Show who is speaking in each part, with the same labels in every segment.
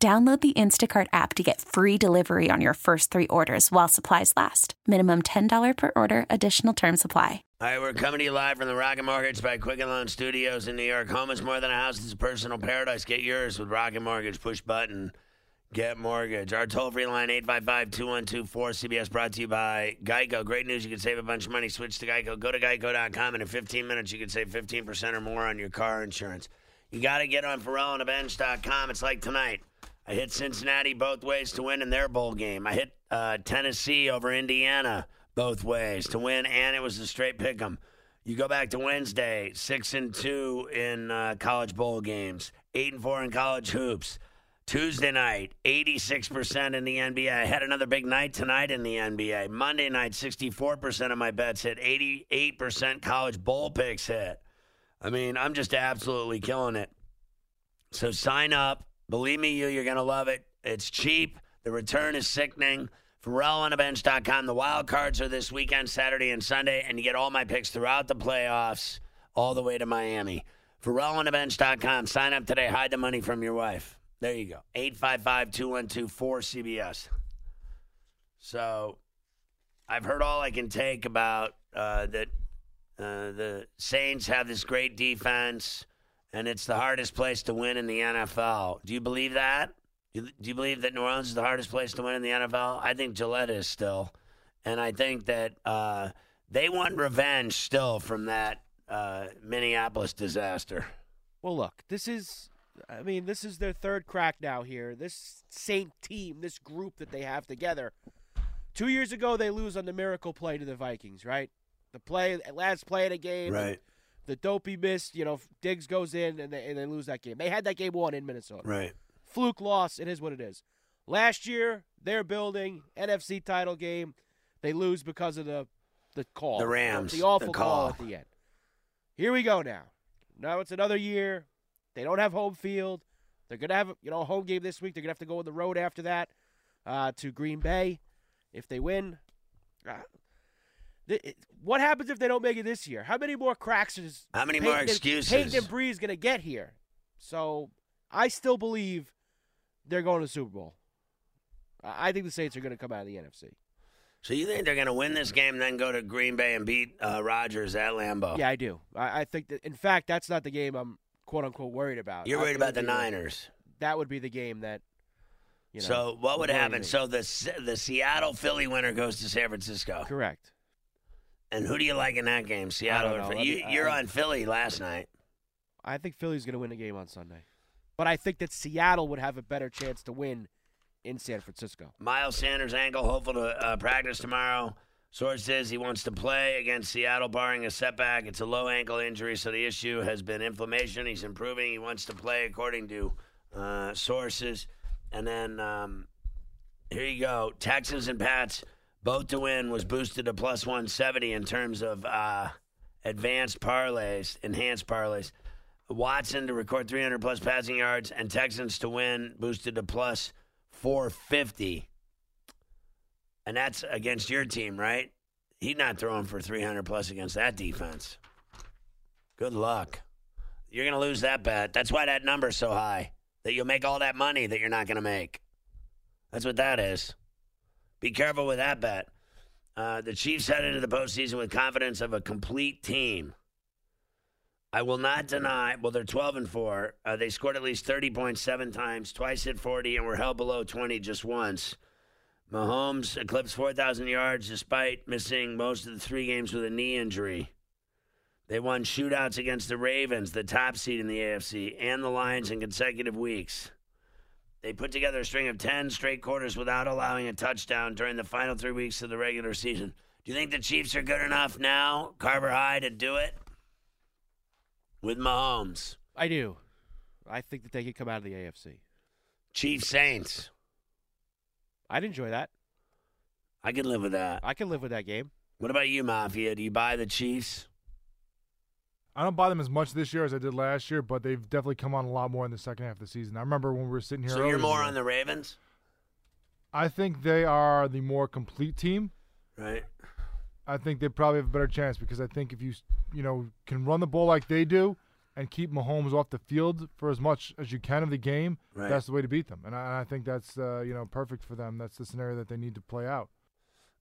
Speaker 1: Download the Instacart app to get free delivery on your first three orders while supplies last. Minimum $10 per order, additional term supply.
Speaker 2: All right, we're coming to you live from the Rocket Mortgage by Quicken Loan Studios in New York. Home is more than a house, it's a personal paradise. Get yours with Rocket Mortgage. Push button, get mortgage. Our toll free line, 855 212 4CBS, brought to you by Geico. Great news, you can save a bunch of money. Switch to Geico. Go to geico.com, and in 15 minutes, you can save 15% or more on your car insurance. You got to get on FerrallOnTheBench.com. It's like tonight. I hit Cincinnati both ways to win in their bowl game. I hit uh, Tennessee over Indiana both ways to win, and it was a straight pick 'em. You go back to Wednesday, six and two in uh, college bowl games, eight and four in college hoops. Tuesday night, 86% in the NBA. I had another big night tonight in the NBA. Monday night, 64% of my bets hit, 88% college bowl picks hit. I mean, I'm just absolutely killing it. So sign up. Believe me, you, you're going to love it. It's cheap. The return is sickening. FerrallOnTheBench.com. The wild cards are this weekend, Saturday and Sunday, and you get all my picks throughout the playoffs all the way to Miami. FerrallOnTheBench.com. Sign up today. Hide the money from your wife. There you go. 855 212 4CBS. So I've heard all I can take about uh, that uh, the Saints have this great defense, and it's the hardest place to win in the NFL. Do you believe that? Do you, believe that New Orleans is the hardest place to win in the NFL? I think Gillette is still, and I think that uh, they want revenge still from that uh, Minneapolis disaster.
Speaker 3: Well, look, this is, I mean, this is their third crack now here. This Saint team, this group that they have together. Two years ago, they lose on the miracle play to the Vikings, right? The play, last play of the game.
Speaker 2: Right.
Speaker 3: The dopey missed, you know, Diggs goes in and they, and they lose that game. They had that game won in Minnesota.
Speaker 2: Right.
Speaker 3: Fluke loss. It is what it is. Last year, they're building NFC title game. They lose because of the the call.
Speaker 2: The Rams,
Speaker 3: The awful
Speaker 2: the
Speaker 3: call.
Speaker 2: call.
Speaker 3: at the end. Here we go now. Now it's another year. They don't have home field. They're gonna have you know a home game this week. They're gonna have to go on the road after that uh, to Green Bay if they win. Uh, what happens if they don't make it this year? How many more cracks is
Speaker 2: How many
Speaker 3: Peyton
Speaker 2: more
Speaker 3: and-
Speaker 2: excuses?
Speaker 3: Peyton and Brees gonna get here? So I still believe they're going to the Super Bowl. I think the Saints are going to come out of the NFC.
Speaker 2: So you think they're going to win this game, then go to Green Bay and beat uh, Rodgers at Lambeau?
Speaker 3: Yeah, I do. I, I think that. In fact, that's not the game I'm quote unquote worried about.
Speaker 2: You're worried about the Niners.
Speaker 3: That would be the game that. You know,
Speaker 2: so what would happen? So the the Seattle Philly winner goes to San Francisco,
Speaker 3: correct.
Speaker 2: And who do you like in that game? Seattle or. Philly? You, you're on Philly last night.
Speaker 3: I think Philly's going to win the game on Sunday, but I think that Seattle would have a better chance to win in San Francisco.
Speaker 2: Miles Sanders ankle, hopeful to uh, practice tomorrow. Source says he wants to play against Seattle, barring a setback. It's a low ankle injury, so the issue has been inflammation. He's improving. He wants to play, according to uh, sources. And then um, here you go. Texans and Pats both to win was boosted to plus 170 in terms of uh, advanced parlays, enhanced parlays. Watson to record 300 plus passing yards, and Texans to win boosted to plus 450. And that's against your team, right? He's not throwing for 300 plus against that defense. Good luck. You're going to lose that bet. That's why that number's so high. That you'll make all that money that you're not going to make. That's what that is. Be careful with that bet. Uh, the Chiefs head into the postseason with confidence of a complete team. I will not deny. Well, they're 12 and four. Uh, they scored at least 30.7 times, twice hit 40, and were held below 20 just once. Mahomes eclipsed 4,000 yards despite missing most of the three games with a knee injury. They won shootouts against the Ravens, the top seed in the AFC, and the Lions in consecutive weeks. They put together a string of 10 straight quarters without allowing a touchdown during the final three weeks of the regular season. Do you think the Chiefs are good enough now, Carver High, to do it? With Mahomes.
Speaker 3: I do. I think that they could come out of the AFC.
Speaker 2: Chiefs Saints.
Speaker 3: I'd enjoy that.
Speaker 2: I can live with that.
Speaker 3: I can live with that game.
Speaker 2: What about you, Mafia? Do you buy the Chiefs?
Speaker 4: I don't buy them as much this year as I did last year, but they've definitely come on a lot more in the second half of the season. I remember when we were sitting here.
Speaker 2: So you're more on the Ravens,
Speaker 4: I think they are the more complete team.
Speaker 2: right?
Speaker 4: I think they probably have a better chance because I think if you you know can run the ball like they do and keep Mahomes off the field for as much as you can of the game,
Speaker 2: Right.
Speaker 4: that's the way to beat them. And I, I think that's uh, you know perfect for them. That's the scenario that they need to play out.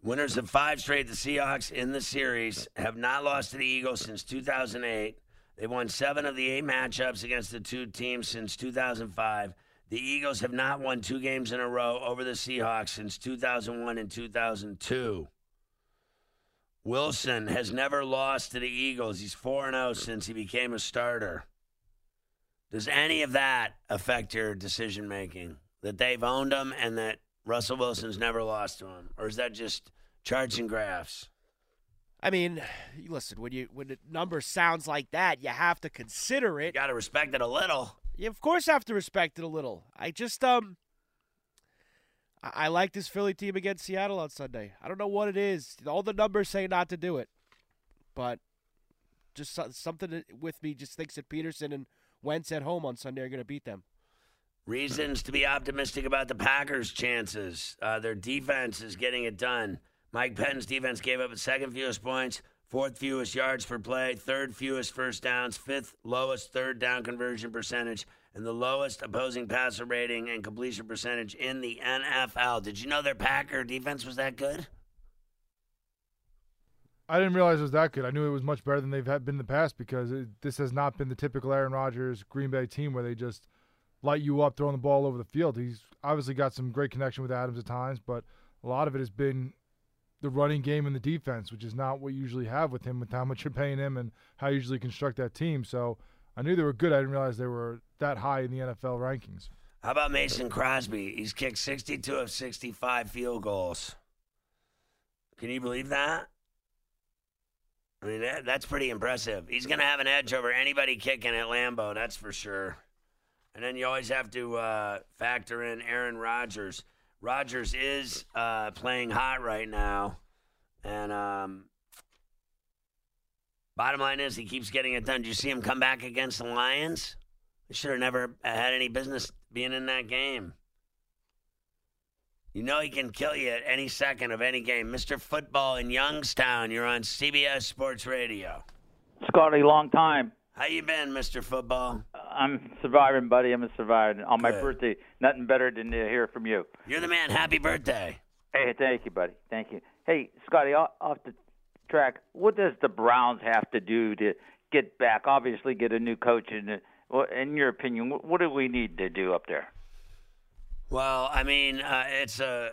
Speaker 2: Winners of five straight, the Seahawks in the series have not lost to the Eagles since 2008. They won seven of the eight matchups against the two teams since 2005. The Eagles have not won two games in a row over the Seahawks since 2001 and 2002. Wilson has never lost to the Eagles. He's 4 0 since he became a starter. Does any of that affect your decision making? That they've owned him and that Russell Wilson's never lost to him? Or is that just charts and graphs?
Speaker 3: I mean, listen, when you when the number sounds like that, you have to consider it.
Speaker 2: You got to respect it a little.
Speaker 3: You of course have to respect it a little. I just um I, I like this Philly team against Seattle on Sunday. I don't know what it is. All the numbers say not to do it. But just something with me just thinks that Pederson and Wentz at home on Sunday are going to beat them.
Speaker 2: Reasons to be optimistic about the Packers' chances. Uh, their defense is getting it done. Mike Pettine's defense gave up the second fewest points, fourth fewest yards per play, third fewest first downs, fifth lowest third down conversion percentage, and the lowest opposing passer rating and completion percentage in the NFL. Did you know their Packer defense was that good?
Speaker 4: I didn't realize it was that good. I knew it was much better than they've been in the past because it, this has not been the typical Aaron Rodgers Green Bay team where they just light you up throwing the ball over the field. He's obviously got some great connection with Adams at times, but a lot of it has been the running game and the defense, which is not what you usually have with him with how much you're paying him and how you usually construct that team. So I knew they were good. I didn't realize they were that high in the NFL rankings.
Speaker 2: How about Mason Crosby? He's kicked 62 of 65 field goals. Can you believe that? I mean, that, that's pretty impressive. He's going to have an edge over anybody kicking at Lambeau, that's for sure. And then you always have to uh, factor in Aaron Rodgers. Rodgers is uh, playing hot right now. And um, bottom line is, he keeps getting it done. Did you see him come back against the Lions? He should have never had any business being in that game. You know he can kill you at any second of any game. Mr. Football in Youngstown, you're on CBS Sports Radio.
Speaker 5: Scotty, long time.
Speaker 2: How you been, Mr. Football?
Speaker 5: I'm surviving, buddy. I'm a survivor. On my
Speaker 2: Good.
Speaker 5: birthday, nothing better than to hear from you.
Speaker 2: You're the man. Happy birthday.
Speaker 5: Hey, thank you, buddy. Thank you. Hey, Scotty, off off the track. What does the Browns have to do to get back? Obviously, get a new coach. And well, in your opinion, what, what do we need to do up there?
Speaker 2: Well, I mean, uh, it's a,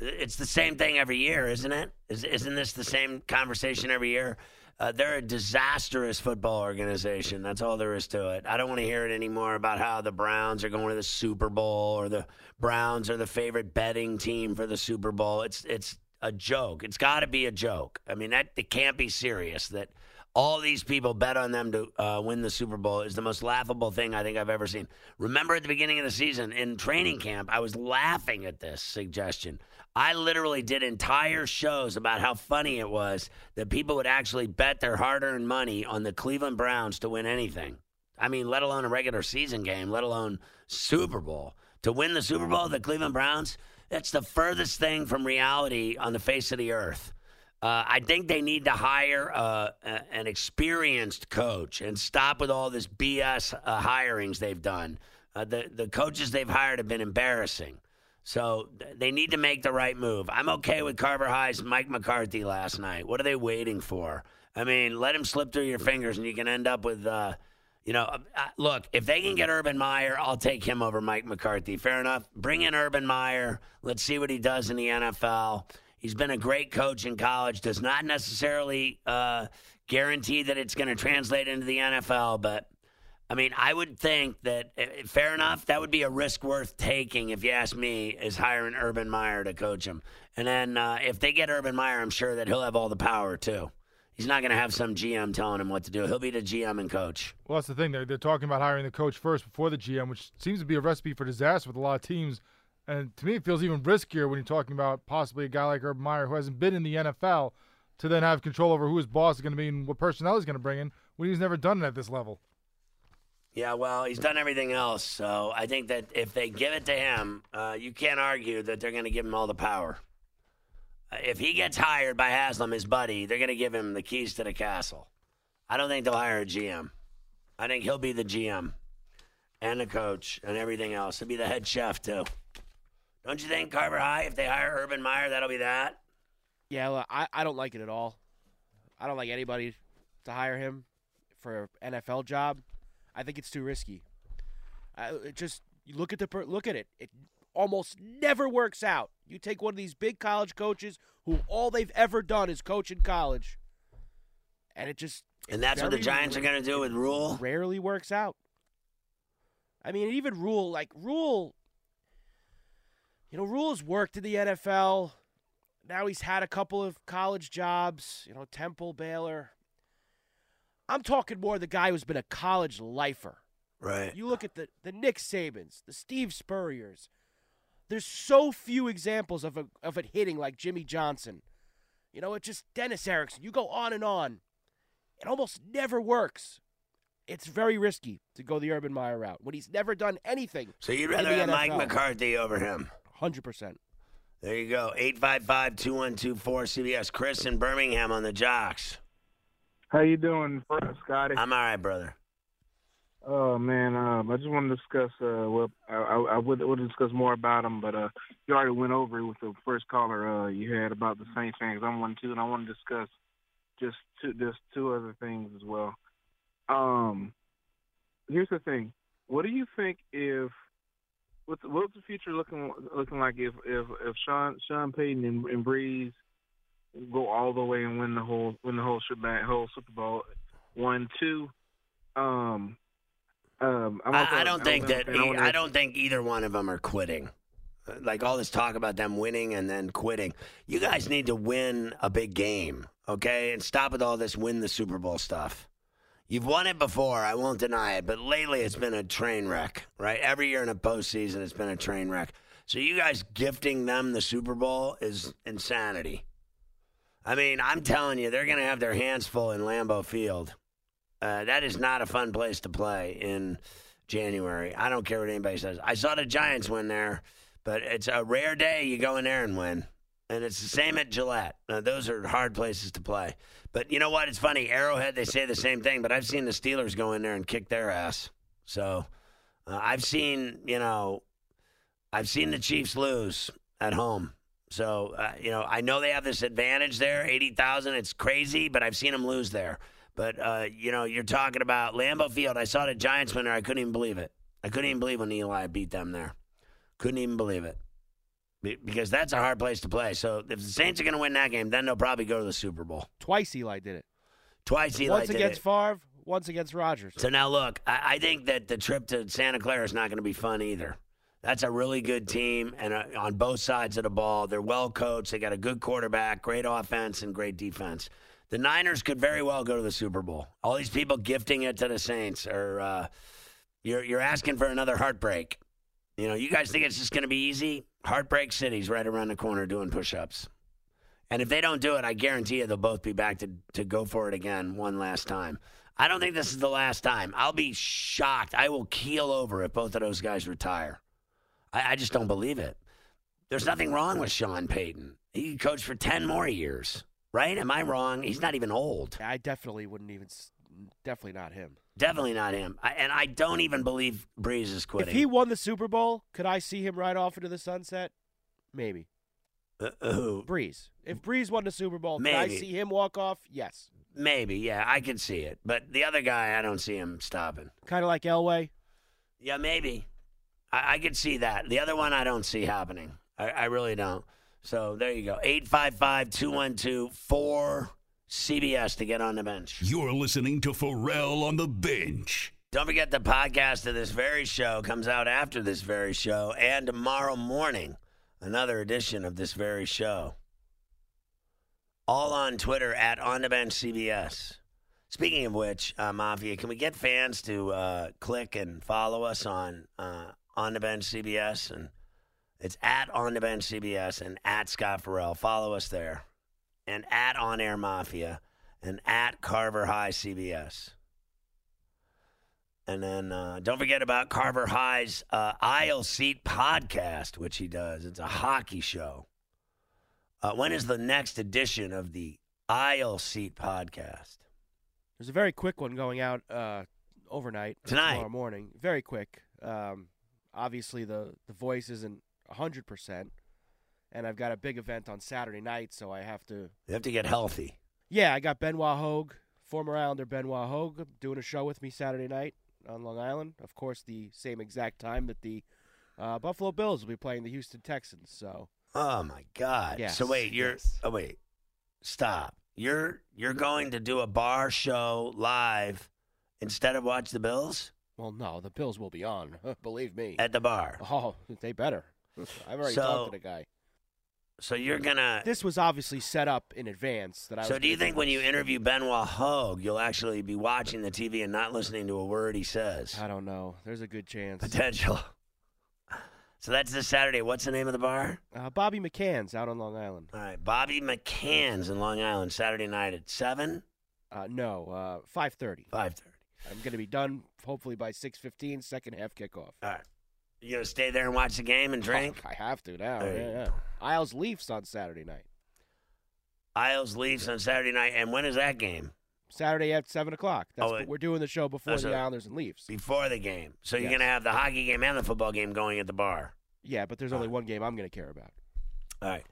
Speaker 2: it's the same thing every year, isn't it? Is, isn't this the same conversation every year? Uh, they're a disastrous football organization. That's all there is to it. I don't want to hear it anymore about how the Browns are going to the Super Bowl or the Browns are the favorite betting team for the Super Bowl. It's it's a joke. It's got to be a joke. I mean, that it can't be serious. That all these people bet on them to uh, win the Super Bowl is the most laughable thing I think I've ever seen. Remember at the beginning of the season in training camp, I was laughing at this suggestion. I literally did entire shows about how funny it was that people would actually bet their hard earned money on the Cleveland Browns to win anything. I mean, let alone a regular season game, let alone Super Bowl. To win the Super Bowl, the Cleveland Browns, that's the furthest thing from reality on the face of the earth. Uh, I think they need to hire uh, a- an experienced coach and stop with all this BS uh, hirings they've done. Uh, the the coaches they've hired have been embarrassing. So they need to make the right move. I'm okay with Carver High's Mike McCarthy last night. What are they waiting for? I mean, let him slip through your fingers, and you can end up with, uh, you know, uh, uh, look. If they can get Urban Meyer, I'll take him over Mike McCarthy. Fair enough. Bring in Urban Meyer. Let's see what he does in the NFL. He's been a great coach in college. Does not necessarily uh, guarantee that it's going to translate into the NFL, but I mean, I would think that eh, fair enough. That would be a risk worth taking, if you ask me, is hiring Urban Meyer to coach him. And then uh, if they get Urban Meyer, I'm sure that he'll have all the power too. He's not going to have some GM telling him what to do. He'll be the GM and coach.
Speaker 4: Well, that's the thing. They're, they're talking about hiring the coach first before the GM, which seems to be a recipe for disaster with a lot of teams And to me, it feels even riskier when you're talking about possibly a guy like Urban Meyer who hasn't been in the NFL to then have control over who his boss is going to be and what personnel he's going to bring in when he's never done it at this level.
Speaker 2: Yeah, well, he's done everything else. So I think that if they give it to him, uh, you can't argue that they're going to give him all the power. Uh, If he gets hired by Haslam, his buddy, they're going to give him the keys to the castle. I don't think they'll hire a GM. I think he'll be the GM and the coach and everything else. He'll be the head chef, too. Don't you think, Carver High, if they hire Urban Meyer, that'll be that?
Speaker 3: Yeah, well, I, I don't like it at all. I don't like anybody to hire him for an NFL job. I think it's too risky. Uh, it just you look at the per- look at it. It almost never works out. You take one of these big college coaches who all they've ever done is coach in college, and it just
Speaker 2: And that's what the Giants are going to do with Rhule?
Speaker 3: rarely works out. I mean, even Rhule, like Rhule, you know, Rhule's worked in the NFL. Now he's had a couple of college jobs, you know, Temple, Baylor. I'm talking more the guy who's been a college lifer.
Speaker 2: Right.
Speaker 3: You look at the the Nick Sabans, the Steve Spurriers. There's so few examples of a, of it hitting like Jimmy Johnson. You know, it just Dennis Erickson. You go on and on. It almost never works. It's very risky to go the Urban Meyer route when he's never done anything.
Speaker 2: So you'd rather have Mike McCarthy over him?
Speaker 3: Hundred percent.
Speaker 2: There you go. 855 2124 CBS. Chris in Birmingham on the Jocks.
Speaker 6: How you doing, Scotty?
Speaker 2: I'm all right, brother.
Speaker 6: Oh man, um, I just want to discuss. Uh, well, I, I, I would would discuss more about them, but uh, you already went over it with the first caller uh, you had about the Saints fans. I'm one too, and I want to discuss just two just two other things as well. Um, here's the thing. What do you think if what's what's the future looking looking like if if if Sean Sean Payton and, and Brees go all the way and win the whole win the whole shebang, whole Super Bowl one two. Um, um,
Speaker 2: I, I don't think that. E- I don't think either one of them are quitting. Like all this talk about them winning and then quitting. You guys need to win a big game, okay? And stop with all this win the Super Bowl stuff. You've won it before, I won't deny it, but lately it's been a train wreck, right? Every year in a postseason, it's been a train wreck. So you guys gifting them the Super Bowl is insanity. I mean, I'm telling you, they're going to have their hands full in Lambeau Field. Uh, that is not a fun place to play in January. I don't care what anybody says. I saw the Giants win there, but it's a rare day you go in there and win. And it's the same at Gillette. Uh, those are hard places to play. But you know what? It's funny. Arrowhead, they say the same thing, but I've seen the Steelers go in there and kick their ass. So uh, I've seen, you know, I've seen the Chiefs lose at home. So, uh, you know, I know they have this advantage there 80,000. It's crazy, but I've seen them lose there. But, uh, you know, you're talking about Lambeau Field. I saw the Giants win there. I couldn't even believe it. I couldn't even believe when Eli beat them there. Couldn't even believe it. Because that's a hard place to play. So if the Saints are going to win that game, then they'll probably go to the Super Bowl.
Speaker 3: Twice Eli did it.
Speaker 2: Twice Eli
Speaker 3: once against
Speaker 2: it.
Speaker 3: Favre, once against Rodgers.
Speaker 2: So now look, I, I think that the trip to Santa Clara is not going to be fun either. That's a really good team, and uh, on both sides of the ball, they're well coached. They got a good quarterback, great offense, and great defense. The Niners could very well go to the Super Bowl. All these people gifting it to the Saints are uh, you're you're asking for another heartbreak. You know, you guys think it's just going to be easy? Heartbreak City's right around the corner doing push-ups. And if they don't do it, I guarantee you they'll both be back to, to go for it again one last time. I don't think this is the last time. I'll be shocked. I will keel over if both of those guys retire. I, I just don't believe it. There's nothing wrong with Sean Payton. He could coach for 10 more years, right? Am I wrong? He's not even old.
Speaker 3: I definitely wouldn't even. Definitely not him.
Speaker 2: Definitely not him. I, and I don't even believe Brees is quitting.
Speaker 3: If he won the Super Bowl, could I see him right off into the sunset? Maybe.
Speaker 2: Uh, who?
Speaker 3: Brees. If Brees won the Super Bowl, could I see him walk off? Yes.
Speaker 2: Maybe, yeah, I can see it. But the other guy, I don't see him stopping.
Speaker 3: Kind of like Elway.
Speaker 2: Yeah, maybe. I, I could see that. The other one, I don't see happening. I, I really don't. So there you go. 855 212 4CBS to get on the bench.
Speaker 7: You're listening to Ferrall on the bench.
Speaker 2: Don't forget the podcast of this very show comes out after this very show, and tomorrow morning, another edition of this very show. All on Twitter at On the Bench CBS. Speaking of which, uh, Mafia, can we get fans to uh, click and follow us on uh, On the Bench CBS and It's at On the Bench CBS and at Scott Ferrall. Follow us there. And at On Air Mafia and at Carver High CBS. And then uh, don't forget about Carver High's uh, Aisle Seat podcast, which he does. It's a hockey show. Uh, when is the next edition of the Aisle Seat podcast?
Speaker 3: There's a very quick one going out uh, overnight
Speaker 2: Tonight.
Speaker 3: tomorrow morning. Very quick. Um, obviously, the the voice isn't hundred percent, and I've got a big event on Saturday night, so I have to.
Speaker 2: You have to get healthy.
Speaker 3: Yeah, I got Benoit Hogue, former Islander Benoit Hogue, doing a show with me Saturday night on Long Island. Of course, the same exact time that the uh, Buffalo Bills will be playing the Houston Texans. So
Speaker 2: Oh my God!
Speaker 3: Yes,
Speaker 2: So wait, you're
Speaker 3: yes.
Speaker 2: oh wait, stop. You're you're going to do a bar show live instead of watch the Bills
Speaker 3: Well, no, the Bills will be on. Believe me.
Speaker 2: at the bar.
Speaker 3: Oh, they better. I've already
Speaker 2: So-
Speaker 3: talked to the guy.
Speaker 2: So you're gonna.
Speaker 3: This was obviously set up in advance. That I.
Speaker 2: So do you think when you interview Benoit Hogue, you'll actually be watching the TV and not listening to a word he says?
Speaker 3: I don't know. There's a good chance.
Speaker 2: Potential. So that's this Saturday. What's the name of the bar?
Speaker 3: Uh, Bobby McCann's out on Long Island.
Speaker 2: All right, Bobby McCann's in Long Island Saturday night at seven,
Speaker 3: Uh, no, uh, five thirty.
Speaker 2: five thirty.
Speaker 3: I'm going to be done hopefully by six fifteen. Second half kickoff.
Speaker 2: All right, you gonna stay there and watch the game and drink?
Speaker 3: Oh, I have to now.
Speaker 2: There
Speaker 3: Yeah, yeah. Isles Leafs on Saturday night.
Speaker 2: Isles Leafs on Saturday night, and when is that game?
Speaker 3: Saturday at seven o'clock. That's
Speaker 2: Oh, it-
Speaker 3: we're doing the show before
Speaker 2: Oh,
Speaker 3: the Islanders and Leafs.
Speaker 2: Before the game, so you're
Speaker 3: Yes.
Speaker 2: gonna have the hockey game and the football game going at the bar.
Speaker 3: Yeah, but there's only one game I'm going to care about.
Speaker 2: All right.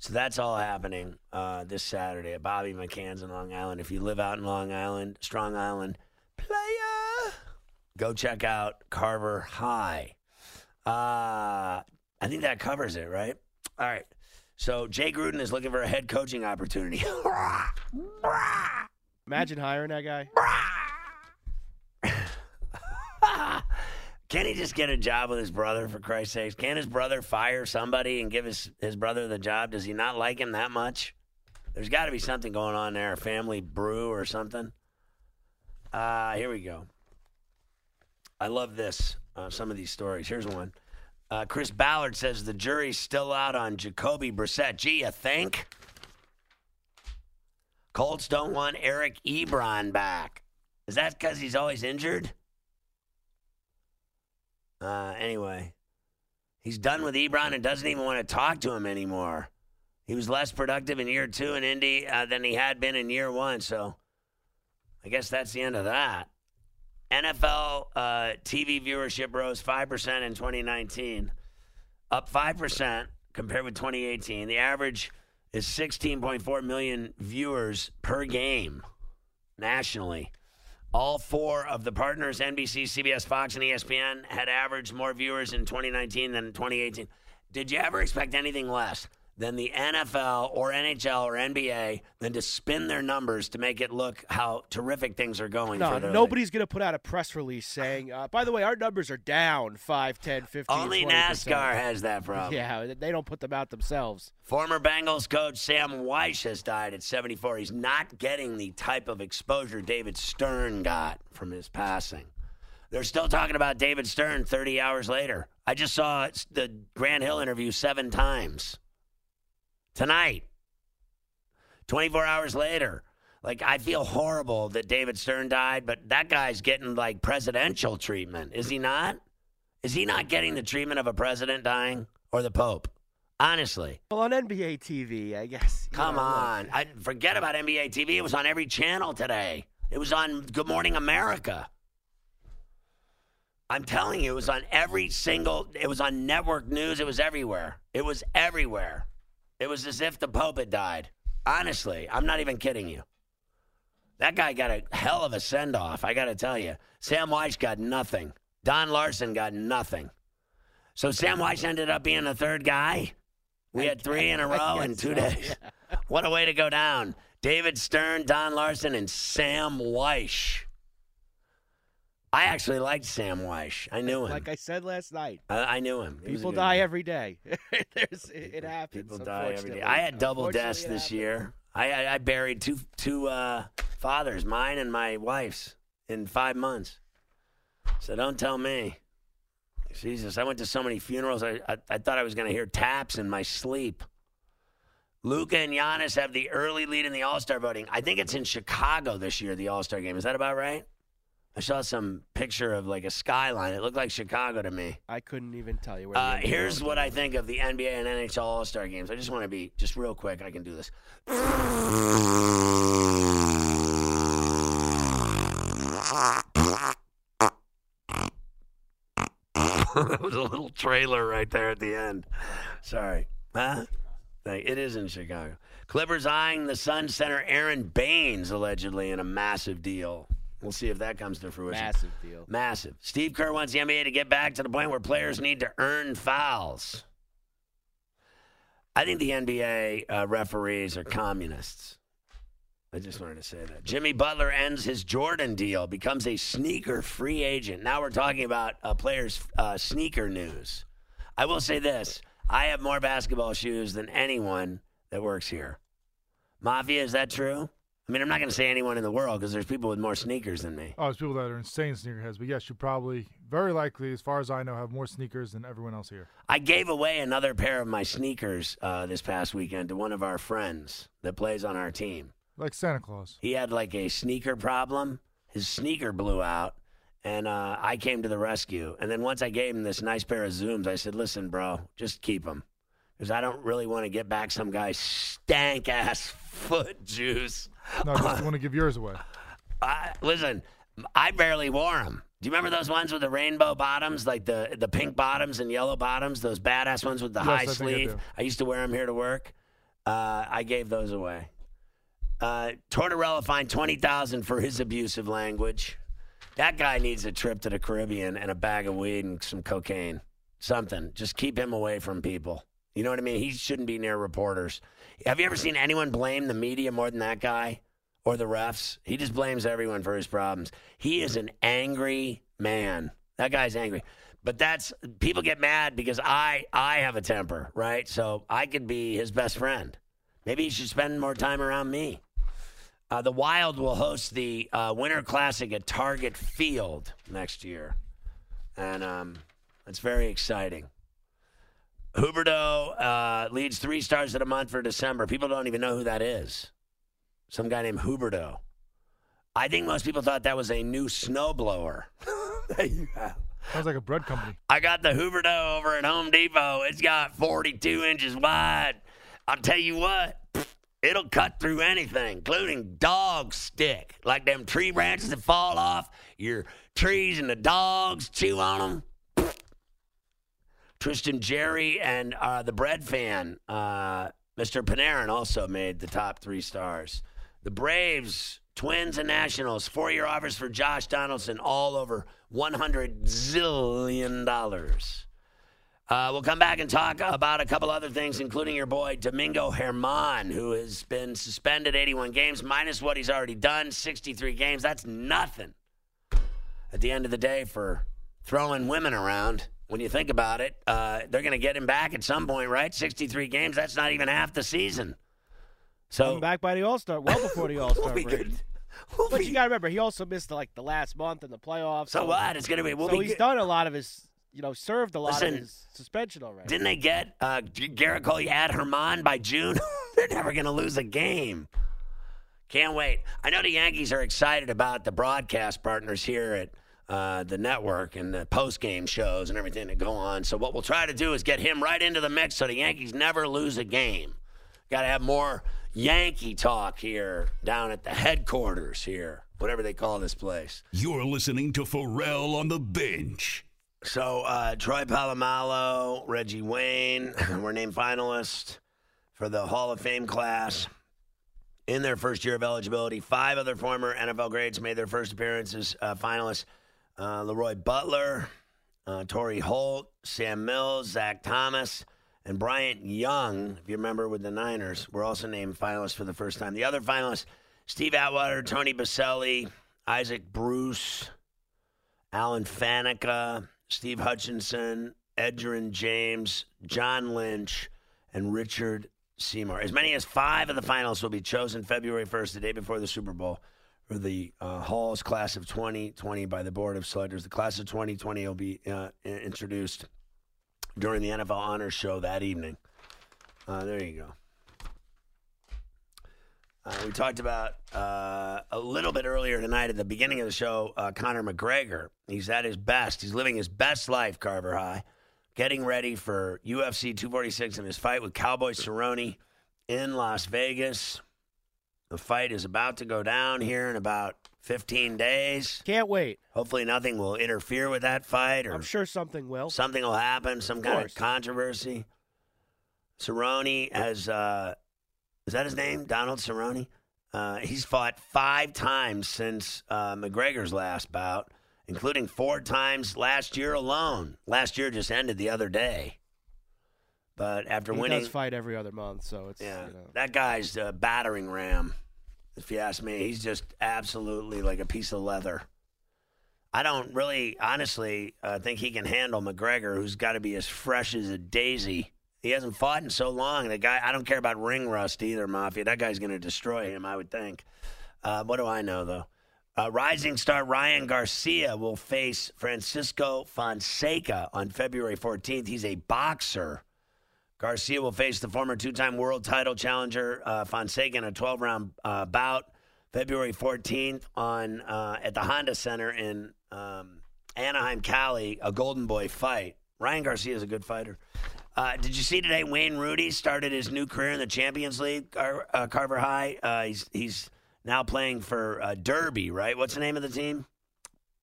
Speaker 2: So that's all happening uh, this Saturday at Bobby McCann's in Long Island. If you live out in Long Island, Strong Island, player, go check out Carver High. Uh, I think that covers it, right? All right. So Jay Gruden is looking for a head coaching opportunity.
Speaker 3: Imagine hiring that guy.
Speaker 2: Can he just get a job with his brother, for Christ's sakes? Can his brother fire somebody and give his, his brother the job? Does he not like him that much? There's got to be something going on there, a family brew or something. Uh, here we go. I love this, uh, some of these stories. Here's one. Uh, Chris Ballard says the jury's still out on Jacoby Brissett. Gee, you think? Colts don't want Eric Ebron back. Is that because he's always injured? Uh, anyway, he's done with Ebron and doesn't even want to talk to him anymore. He was less productive in year two in Indy uh, than he had been in year one, so I guess that's the end of that. NFL uh, TV viewership rose 5% in 2019, up 5% compared with 2018. The average is 16.4 million viewers per game nationally. All four of the partners, NBC, CBS, Fox, and ESPN, had averaged more viewers in 2019 than in 2018. Did you ever expect anything less than the NFL or NHL or NBA than to spin their numbers to make it look how terrific things are going
Speaker 3: No, nobody's going to put out a press release saying, uh, by the way, our numbers are down 5, 10, 15.
Speaker 2: Only
Speaker 3: 20%."
Speaker 2: NASCAR has that problem.
Speaker 3: Yeah, they don't put them out themselves.
Speaker 2: Former Bengals coach Sam Wyche has died at 74. He's not getting the type of exposure David Stern got from his passing. They're still talking about David Stern 30 hours later. I just saw the Grant Hill interview seven times tonight. 24 hours later. Like, I feel horrible that David Stern died, but that guy's getting like presidential treatment. Is he not? Is he not getting the treatment of a president dying or the Pope? Honestly.
Speaker 3: Well, on NBA TV, I guess.
Speaker 2: Come
Speaker 3: know,
Speaker 2: on. I forget about NBA TV. It was on every channel today. It was on Good Morning America. I'm telling you, it was on every single it was on network news, it was everywhere. It was everywhere. It was as if the Pope had died. Honestly, I'm not even kidding you. That guy got a hell of a send off, I gotta tell you. Sam Wyche got nothing. Don Larsen got nothing. So Sam Wyche ended up being the third guy. We had three in a row in two days. What a way to go down. David Stern, Don Larsen, and Sam Wyche. I actually liked Sam Wyche. I knew him.
Speaker 3: Like I said last night,
Speaker 2: I, I knew him. He
Speaker 3: people die
Speaker 2: guy.
Speaker 3: every day. There's, it, it happens.
Speaker 2: People die every day. I had double deaths this year. I, I I buried two two uh, fathers, mine and my wife's, in five months. So don't tell me. Jesus, I went to so many funerals. I I, I thought I was going to hear taps in my sleep. Luka and Giannis have the early lead in the All Star voting. I think it's in Chicago this year. The All Star game is that about right? I saw some picture of like a skyline. It looked like Chicago to me.
Speaker 3: I couldn't even tell you where.
Speaker 2: Uh, here's what I think of the NBA and NHL All Star games. I just want to be just real quick. I can do this. that was a little trailer right there at the end. Sorry. Huh? It is in Chicago. Clippers eyeing the Sun center Aron Baynes allegedly in a massive deal. We'll see if that comes to fruition.
Speaker 3: massive deal.
Speaker 2: Massive. Steve Kerr wants the NBA to get back to the point where players need to earn fouls. I think the NBA uh, referees are communists. I just wanted to say that. Jimmy Butler ends his Jordan deal, becomes a sneaker free agent. Now we're talking about uh, players' uh, sneaker news. I will say this I have more basketball shoes than anyone that works here. Mafia, is that true? I mean, I'm not going to say anyone in the world because there's people with more sneakers than me.
Speaker 4: Oh, there's people that are insane sneakerheads, but yes, you probably, very likely, as far as I know, have more sneakers than everyone else here.
Speaker 2: I gave away another pair of my sneakers uh, this past weekend to one of our friends that plays on our team.
Speaker 4: Like Santa Claus.
Speaker 2: He had like a sneaker problem. His sneaker blew out, and uh, I came to the rescue. And then once I gave him this nice pair of Zooms, I said, "Listen, bro, just keep them, because I don't really want to get back some guy's stank ass foot juice."
Speaker 4: No, I just want to give yours away.
Speaker 2: I, listen, I barely wore them. Do you remember those ones with the rainbow bottoms, like the the pink bottoms and yellow bottoms? Those badass ones with the
Speaker 4: Yes,
Speaker 2: high
Speaker 4: I think I
Speaker 2: sleeve.
Speaker 4: do.
Speaker 2: I used to wear them here to work. Uh, I gave those away. Uh, Tortorella fined twenty thousand for his abusive language. That guy needs a trip to the Caribbean and a bag of weed and some cocaine. Something. Just keep him away from people. You know what I mean? He shouldn't be near reporters. Have you ever seen anyone blame the media more than that guy or the refs? He just blames everyone for his problems. He is an angry man. That guy's angry. But that's people get mad because I I have a temper, right? So I could be his best friend. Maybe he should spend more time around me. Uh, the Wild will host the uh, Winter Classic at Target Field next year, and um, it's very exciting. Huberdeau uh, leads three stars of a month for December. People don't even know who that is. Some guy named Huberdeau. I think most people thought that was a new snowblower. that you have.
Speaker 4: Sounds like a bread company.
Speaker 2: I got the Huberdeau over at Home Depot. It's got 42 inches wide. I'll tell you what, it'll cut through anything, including dog stick, like them tree branches that fall off your trees and the dogs chew on them. Tristan Jarry and uh, the bread fan, uh, Mr. Panarin, also made the top three stars. The Braves, Twins, and Nationals, four year offers for Josh Donaldson, all over $100 zillion. Uh, we'll come back and talk about a couple other things, including your boy Domingo Germán, who has been suspended 81 games, minus what he's already done, 63 games. That's nothing at the end of the day for throwing women around. When you think about it, uh, they're going to get him back at some point, right? 63 games, that's not even half the season. So,
Speaker 3: back by the All Star, well before the All Star
Speaker 2: we'll
Speaker 3: break.
Speaker 2: good. We'll
Speaker 3: But
Speaker 2: be-
Speaker 3: you got to remember, he also missed like the last month in the playoffs.
Speaker 2: so what? It's going to be. We'll
Speaker 3: so
Speaker 2: be
Speaker 3: he's
Speaker 2: good.
Speaker 3: done a lot of his, you know, served a lot
Speaker 2: Listen,
Speaker 3: of his suspension already.
Speaker 2: Didn't they get uh, Gerrit Cole? You had Germán by June. They're never going to lose a game. Can't wait. I know the Yankees are excited about the broadcast partners here at uh, the network and the post game shows and everything that go on. So what we'll try to do is get him right into the mix so the Yankees never lose a game. Got to have more Yankee talk here down at the headquarters here, whatever they call this place.
Speaker 7: You're listening to Ferrall on the bench.
Speaker 2: So uh, Troy Polamalu, Reggie Wayne were named finalists for the Hall of Fame class in their first year of eligibility. Five other former NFL greats made their first appearances uh, finalists. Uh, LeRoy Butler, uh, Torry Holt, Sam Mills, Zach Thomas, and Bryant Young, if you remember with the Niners, were also named finalists for the first time. The other finalists, Steve Atwater, Tony Boselli, Isaac Bruce, Alan Faneca, Steve Hutchinson, Edgerrin James, John Lynch, and Richard Seymour. As many as five of the finalists will be chosen February 1st, the day before the Super Bowl, the uh, Hall's class of 2020 by the Board of Selectors. The class of 2020 will be uh, introduced during the NFL Honors Show that evening. Uh, there you go. Uh, we talked about uh, a little bit earlier tonight at the beginning of the show. Uh, Conor McGregor, he's at his best. He's living his best life. Carver High, getting ready for UFC 246 and his fight with Cowboy Cerrone in Las Vegas. The fight is about to go down here in about 15 days.
Speaker 3: Can't wait.
Speaker 2: Hopefully, nothing will interfere with that fight, or
Speaker 3: I'm sure something will.
Speaker 2: something will happen, some kind
Speaker 3: course.
Speaker 2: of controversy. Cerrone has, uh, is that his name? Donald Cerrone? Uh, he's fought five times since uh, McGregor's last bout, including four times last year alone. Last year just ended the other day. But after
Speaker 3: he
Speaker 2: winning,
Speaker 3: does fight every other month, so it's
Speaker 2: yeah,
Speaker 3: you know.
Speaker 2: that guy's a battering ram. If you ask me, he's just absolutely like a piece of leather. I don't really, honestly, uh, think he can handle McGregor, who's got to be as fresh as a daisy. He hasn't fought in so long. The guy, I don't care about ring rust either, Mafia. That guy's going to destroy him, I would think. Uh, what do I know, though? Uh, rising star Ryan Garcia will face Francisco Fonseca on February 14th. He's a boxer. Garcia will face the former two time world title challenger uh, Fonseca in a 12 round uh, bout February 14th on uh, at the Honda Center in um, Anaheim, Cali, a Golden Boy fight. Ryan Garcia is a good fighter. Uh, did you see today Wayne Rooney started his new career in the Champions League, Car- uh, Carver High? Uh, he's, he's now playing for uh, Derby, right? What's the name of the team?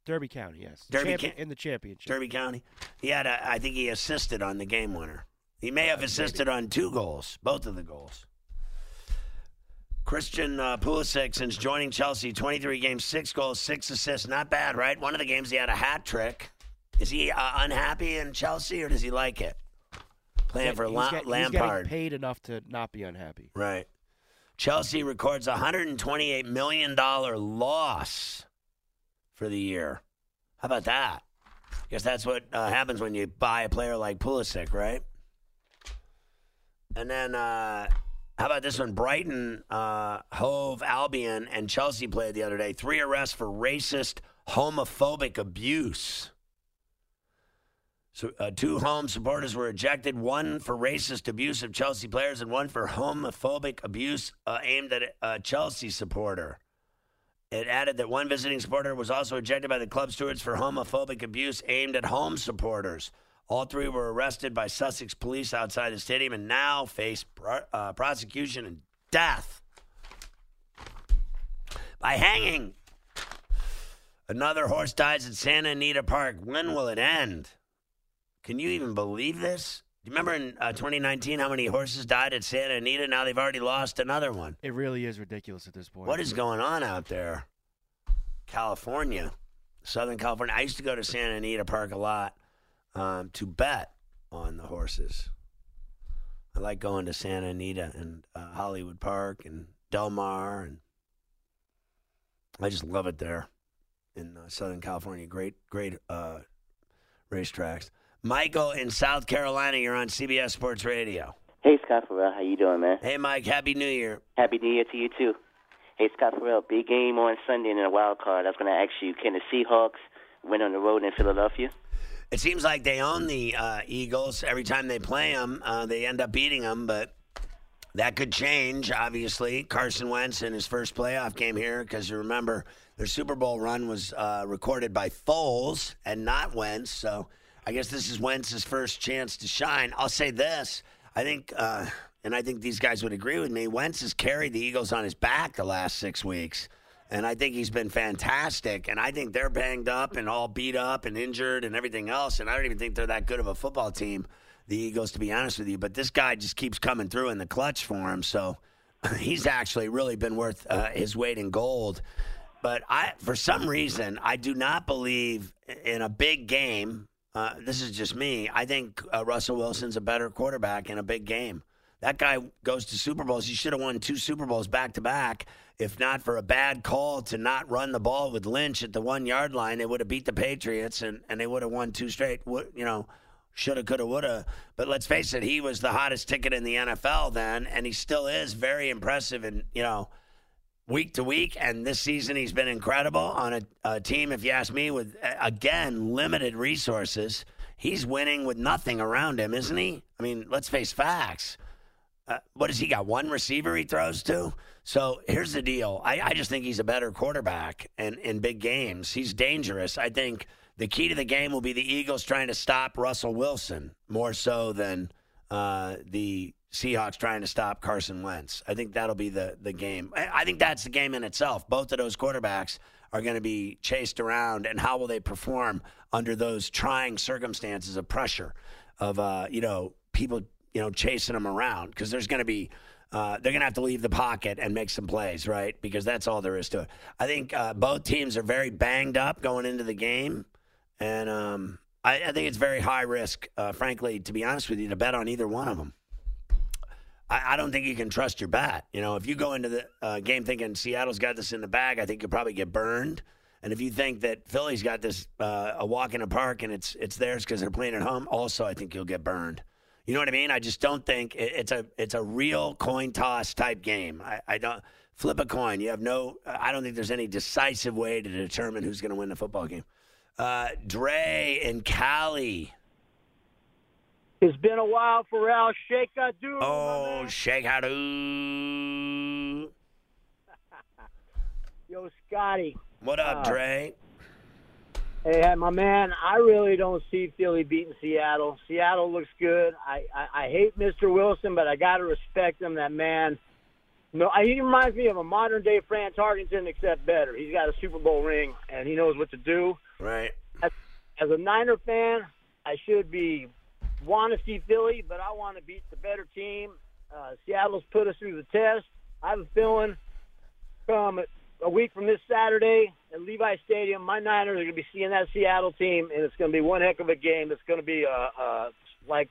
Speaker 3: Derby County, yes.
Speaker 2: Derby
Speaker 3: Champion-
Speaker 2: Ca-
Speaker 3: in the championship.
Speaker 2: Derby County. He had, a, I think he assisted on the game winner. He may have assisted on two goals, both of the goals. Christian uh, Pulisic, since joining Chelsea, 23 games, six goals, six assists. Not bad, right? One of the games he had a hat trick. Is he uh, unhappy in Chelsea, or does he like it? Playing for
Speaker 3: he's
Speaker 2: La-
Speaker 3: he's
Speaker 2: Lampard.
Speaker 3: getting paid enough to not be unhappy.
Speaker 2: Right. Chelsea records a $128 million loss for the year. How about that? I Guess that's what uh, happens when you buy a player like Pulisic, right? And then, uh, how about this one? Brighton, uh, Hove, Albion, and Chelsea played the other day. Three arrests for racist, homophobic abuse. So, uh, two home supporters were ejected, one for racist abuse of Chelsea players and one for homophobic abuse uh, aimed at a Chelsea supporter. It added that one visiting supporter was also ejected by the club stewards for homophobic abuse aimed at home supporters. All three were arrested by Sussex police outside the stadium and now face pro- uh, prosecution and death by hanging. Another horse dies at Santa Anita Park. When will it end? Can you even believe this? Do you remember in uh, 2019 how many horses died at Santa Anita? Now they've already lost another one.
Speaker 3: It really is ridiculous at this point.
Speaker 2: What is going on out there? California, Southern California. I used to go to Santa Anita Park a lot um, to bet on the horses. I like going to Santa Anita and uh, Hollywood Park and Del Mar, and I just love it there in uh, Southern California. Great, great uh, racetracks. Michael in South Carolina, you're on CBS Sports Radio.
Speaker 8: Hey Scott Ferrall, how you doing, man?
Speaker 2: Hey, Mike. Happy New Year.
Speaker 8: Happy New Year to you too. Hey Scott Ferrall, big game on Sunday in the wild card. I was going to ask you, can the Seahawks win on the road in Philadelphia?
Speaker 2: It seems like they own the uh, Eagles. Every time they play them, uh, they end up beating them, but that could change, obviously. Carson Wentz in his first playoff game here, because you remember their Super Bowl run was uh, recorded by Foles and not Wentz. So I guess this is Wentz's first chance to shine. I'll say this. I think, uh, and I think these guys would agree with me, Wentz has carried the Eagles on his back the last six weeks. And I think he's been fantastic. And I think they're banged up and all beat up and injured and everything else. And I don't even think they're that good of a football team, the Eagles, to be honest with you. But this guy just keeps coming through in the clutch for him. So he's actually really been worth uh, his weight in gold. But I, for some reason, I do not believe in a big game. Uh, this is just me. I think uh, Russell Wilson's a better quarterback in a big game. That guy goes to Super Bowls. He should have won two Super Bowls back to back. If not for a bad call to not run the ball with Lynch at the one yard line, they would have beat the Patriots and, and they would have won two straight. Would- You know, shoulda, coulda, woulda. But let's face it, he was the hottest ticket in the NFL then, and he still is very impressive. And you know, week to week, and this season he's been incredible on a, a team. If you ask me, with again limited resources, he's winning with nothing around him, isn't he? I mean, let's face facts. Uh, what does he got? One receiver he throws to. So here's the deal. I, I just think he's a better quarterback, and in big games, he's dangerous. I think the key to the game will be the Eagles trying to stop Russell Wilson more so than uh, the Seahawks trying to stop Carson Wentz. I think that'll be the the game. I, I think that's the game in itself. Both of those quarterbacks are going to be chased around, and how will they perform under those trying circumstances of pressure, of uh, you know people you know chasing them around because there's going to be. Uh, they're going to have to leave the pocket and make some plays, right? Because that's all there is to it. I think uh, both teams are very banged up going into the game, and um, I, I, think it's very high risk, uh, frankly, to be honest with you, to bet on either one of them. I, I, don't think you can trust your bat. You know, if you go into the uh, game thinking Seattle's got this in the bag, I think you'll probably get burned. And if you think that Philly's got this uh, a walk in the park and it's it's theirs because they're playing at home, also I think you'll get burned. You know what I mean? I just don't think it, it's a it's a real coin toss type game. I, I don't flip a coin. You have no. I don't think there's any decisive way to determine who's going to win the football game. Uh, Dre and Cali.
Speaker 9: It's been a while for Al Shake do.
Speaker 2: Oh, Shake do.
Speaker 9: Yo, Scotty.
Speaker 2: What up, uh, Dre?
Speaker 9: Hey, my man, I really don't see Philly beating Seattle. Seattle looks good. I, I, I hate Mr. Wilson, but I got to respect him. That man, no, he reminds me of a modern day Fran Tarkenton, except better. He's got a Super Bowl ring and he knows what to do.
Speaker 2: Right.
Speaker 9: As, as a Niner fan, I should be want to see Philly, but I want to beat the better team. Uh, Seattle's put us through the test. I have a feeling come a week from this Saturday at Levi Stadium, my Niners are going to be seeing that Seattle team, and it's going to be one heck of a game. It's going to be uh, uh, like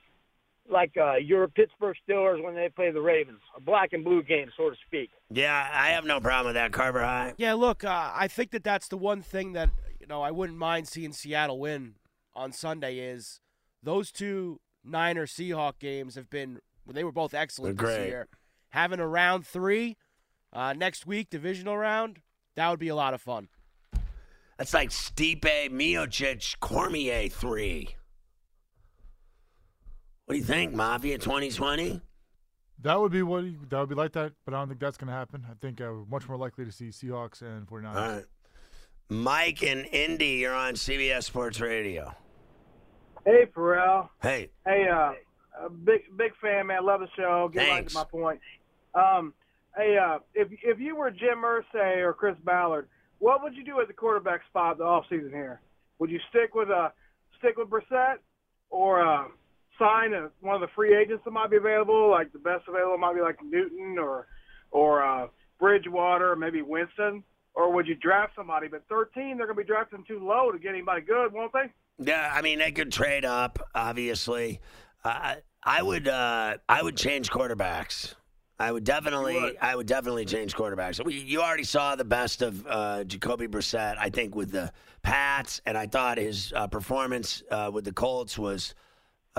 Speaker 9: like uh, your Pittsburgh Steelers when they play the Ravens, a black and blue game, so to speak.
Speaker 2: Yeah, I have no problem with that, Carver High.
Speaker 3: Yeah, look, uh, I think that that's the one thing that you know I wouldn't mind seeing Seattle win on Sunday is those two Niner Seahawk games have been they were both excellent
Speaker 2: They're
Speaker 3: this
Speaker 2: great.
Speaker 3: year. Having a round three uh, next week, divisional round, that would be a lot of fun.
Speaker 2: That's like Stipe Miocic Cormier three. What do you think, Mafia 2020?
Speaker 4: That would be what he, that would be like that, but I don't think that's going to happen. I think uh, much more likely to see Seahawks and 49ers.
Speaker 2: All right. Mike and Indy, you're on CBS Sports Radio.
Speaker 10: Hey, Ferrall.
Speaker 2: Hey.
Speaker 10: Hey, uh, a big big fan, man. Love the show. Get
Speaker 2: Thanks.
Speaker 10: right to my point. Um, hey, uh, if if you were Jim Irsay or Chris Ballard, what would you do at the quarterback spot the off season here? Would you stick with uh stick with Brissett or uh, sign a, one of the free agents that might be available? Like the best available might be like Newton or or uh, Bridgewater, or maybe Winston. Or would you draft somebody? But 13, they're going to be drafting too low to get anybody good, won't they?
Speaker 2: Yeah, I mean they could trade up. Obviously, uh, I would. Uh, I would change quarterbacks. I would definitely.
Speaker 10: would.
Speaker 2: I would definitely change quarterbacks. We, you already saw the best of uh, Jacoby Brissett. I think with the Pats, and I thought his uh, performance uh, with the Colts was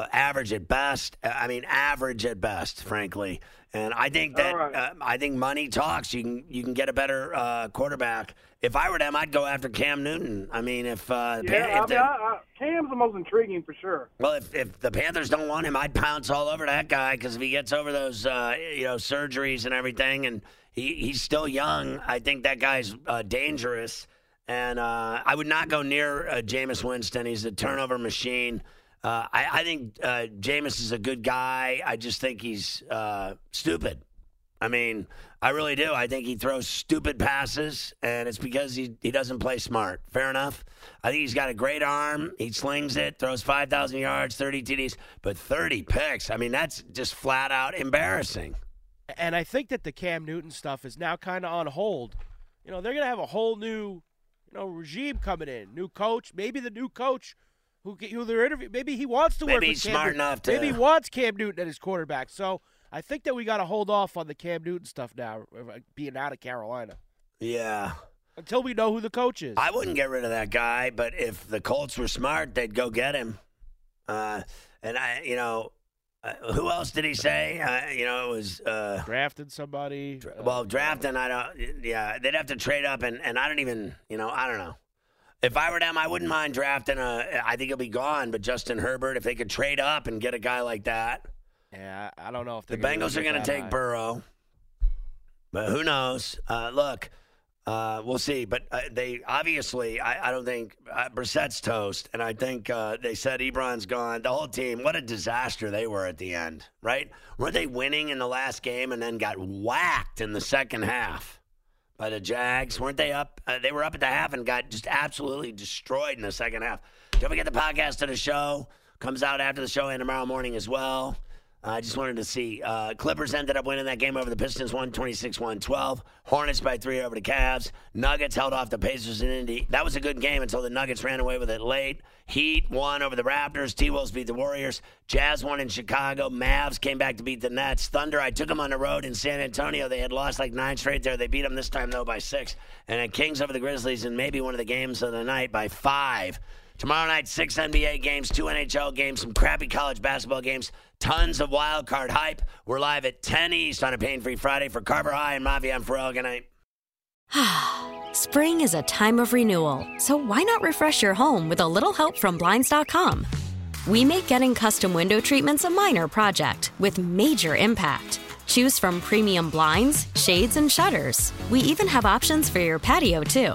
Speaker 2: uh, average at best. Uh, I mean, average at best, frankly. And I think that
Speaker 10: right.
Speaker 2: uh, I think money talks. You can you can get a better uh, quarterback. If I were them, I'd go after Cam Newton. I mean, if uh,
Speaker 10: Yeah, I
Speaker 2: the-
Speaker 10: mean, I, I, Cam's the most intriguing for sure.
Speaker 2: well, if, if the Panthers don't want him, I'd pounce all over that guy because if he gets over those, uh, you know, surgeries and everything, and he, he's still young, I think that guy's uh, dangerous. And uh, I would not go near uh, Jameis Winston. He's a turnover machine. Uh, I, I think uh, Jameis is a good guy. I just think he's uh, stupid. I mean, I really do. I think he throws stupid passes, and it's because he, he doesn't play smart. Fair enough. I think he's got a great arm. He slings it, throws 5,000 yards, 30 TDs, but 30 picks. I mean, that's just flat out embarrassing.
Speaker 3: And I think that the Cam Newton stuff is now kind of on hold. You know, they're going to have a whole new, you know, regime coming in, new coach. Maybe the new coach who who they're interviewing, maybe he wants to work
Speaker 2: Maybe he's smart
Speaker 3: Newton.
Speaker 2: enough to-
Speaker 3: Maybe he wants Cam Newton at his quarterback. So I think that we got to hold off on the Cam Newton stuff now, uh, being out of Carolina
Speaker 2: Yeah.
Speaker 3: until we know who the coach is.
Speaker 2: I wouldn't get rid of that guy, but if the Colts were smart, they'd go get him. Uh, and I, you know, Uh, who else did he say? Uh, you know, it was uh,
Speaker 3: drafted somebody.
Speaker 2: well drafting. I don't. Yeah, they'd have to trade up, and and I don't even. You know, I don't know. If I were them, I wouldn't mind drafting a. I think he'll be gone, but Justin Herbert, if they could trade up and get a guy like that,
Speaker 3: Yeah, I don't know if
Speaker 2: the Bengals are going to take
Speaker 3: high.
Speaker 2: Burrow. But who knows? Uh, look, uh, we'll see. But uh, they obviously, I, I don't think uh, Brissett's toast, and I think uh, they said Ebron's gone. The whole team, what a disaster they were at the end, right? Were they winning in the last game and then got whacked in the second half by the Jags? Weren't they up? Uh, they were up at the half and got just absolutely destroyed in the second half. Don't forget the podcast of the show comes out after the show and tomorrow morning as well. I just wanted to see. Uh, Clippers ended up winning that game over the Pistons, 126 112. Hornets by three over the Cavs. Nuggets held off the Pacers in Indy. That was a good game until the Nuggets ran away with it late. Heat won over the Raptors. T Wolves beat the Warriors. Jazz won in Chicago. Mavs came back to beat the Nets. Thunder, I took them on the road in San Antonio. They had lost like nine straight there. They beat them this time, though, by six. And then Kings over the Grizzlies in maybe one of the games of the night by five. Tomorrow night, six NBA games, two NHL games, some crappy college basketball games, tons of wild card hype. We're live at 10 East on a pain free Friday for Carver High and Mavi. I'm Ferrall. Good night.
Speaker 11: Spring is a time of renewal, so why not refresh your home with a little help from Blinds.com? We make getting custom window treatments a minor project with major impact. Choose from premium blinds, shades, and shutters. We even have options for your patio, too.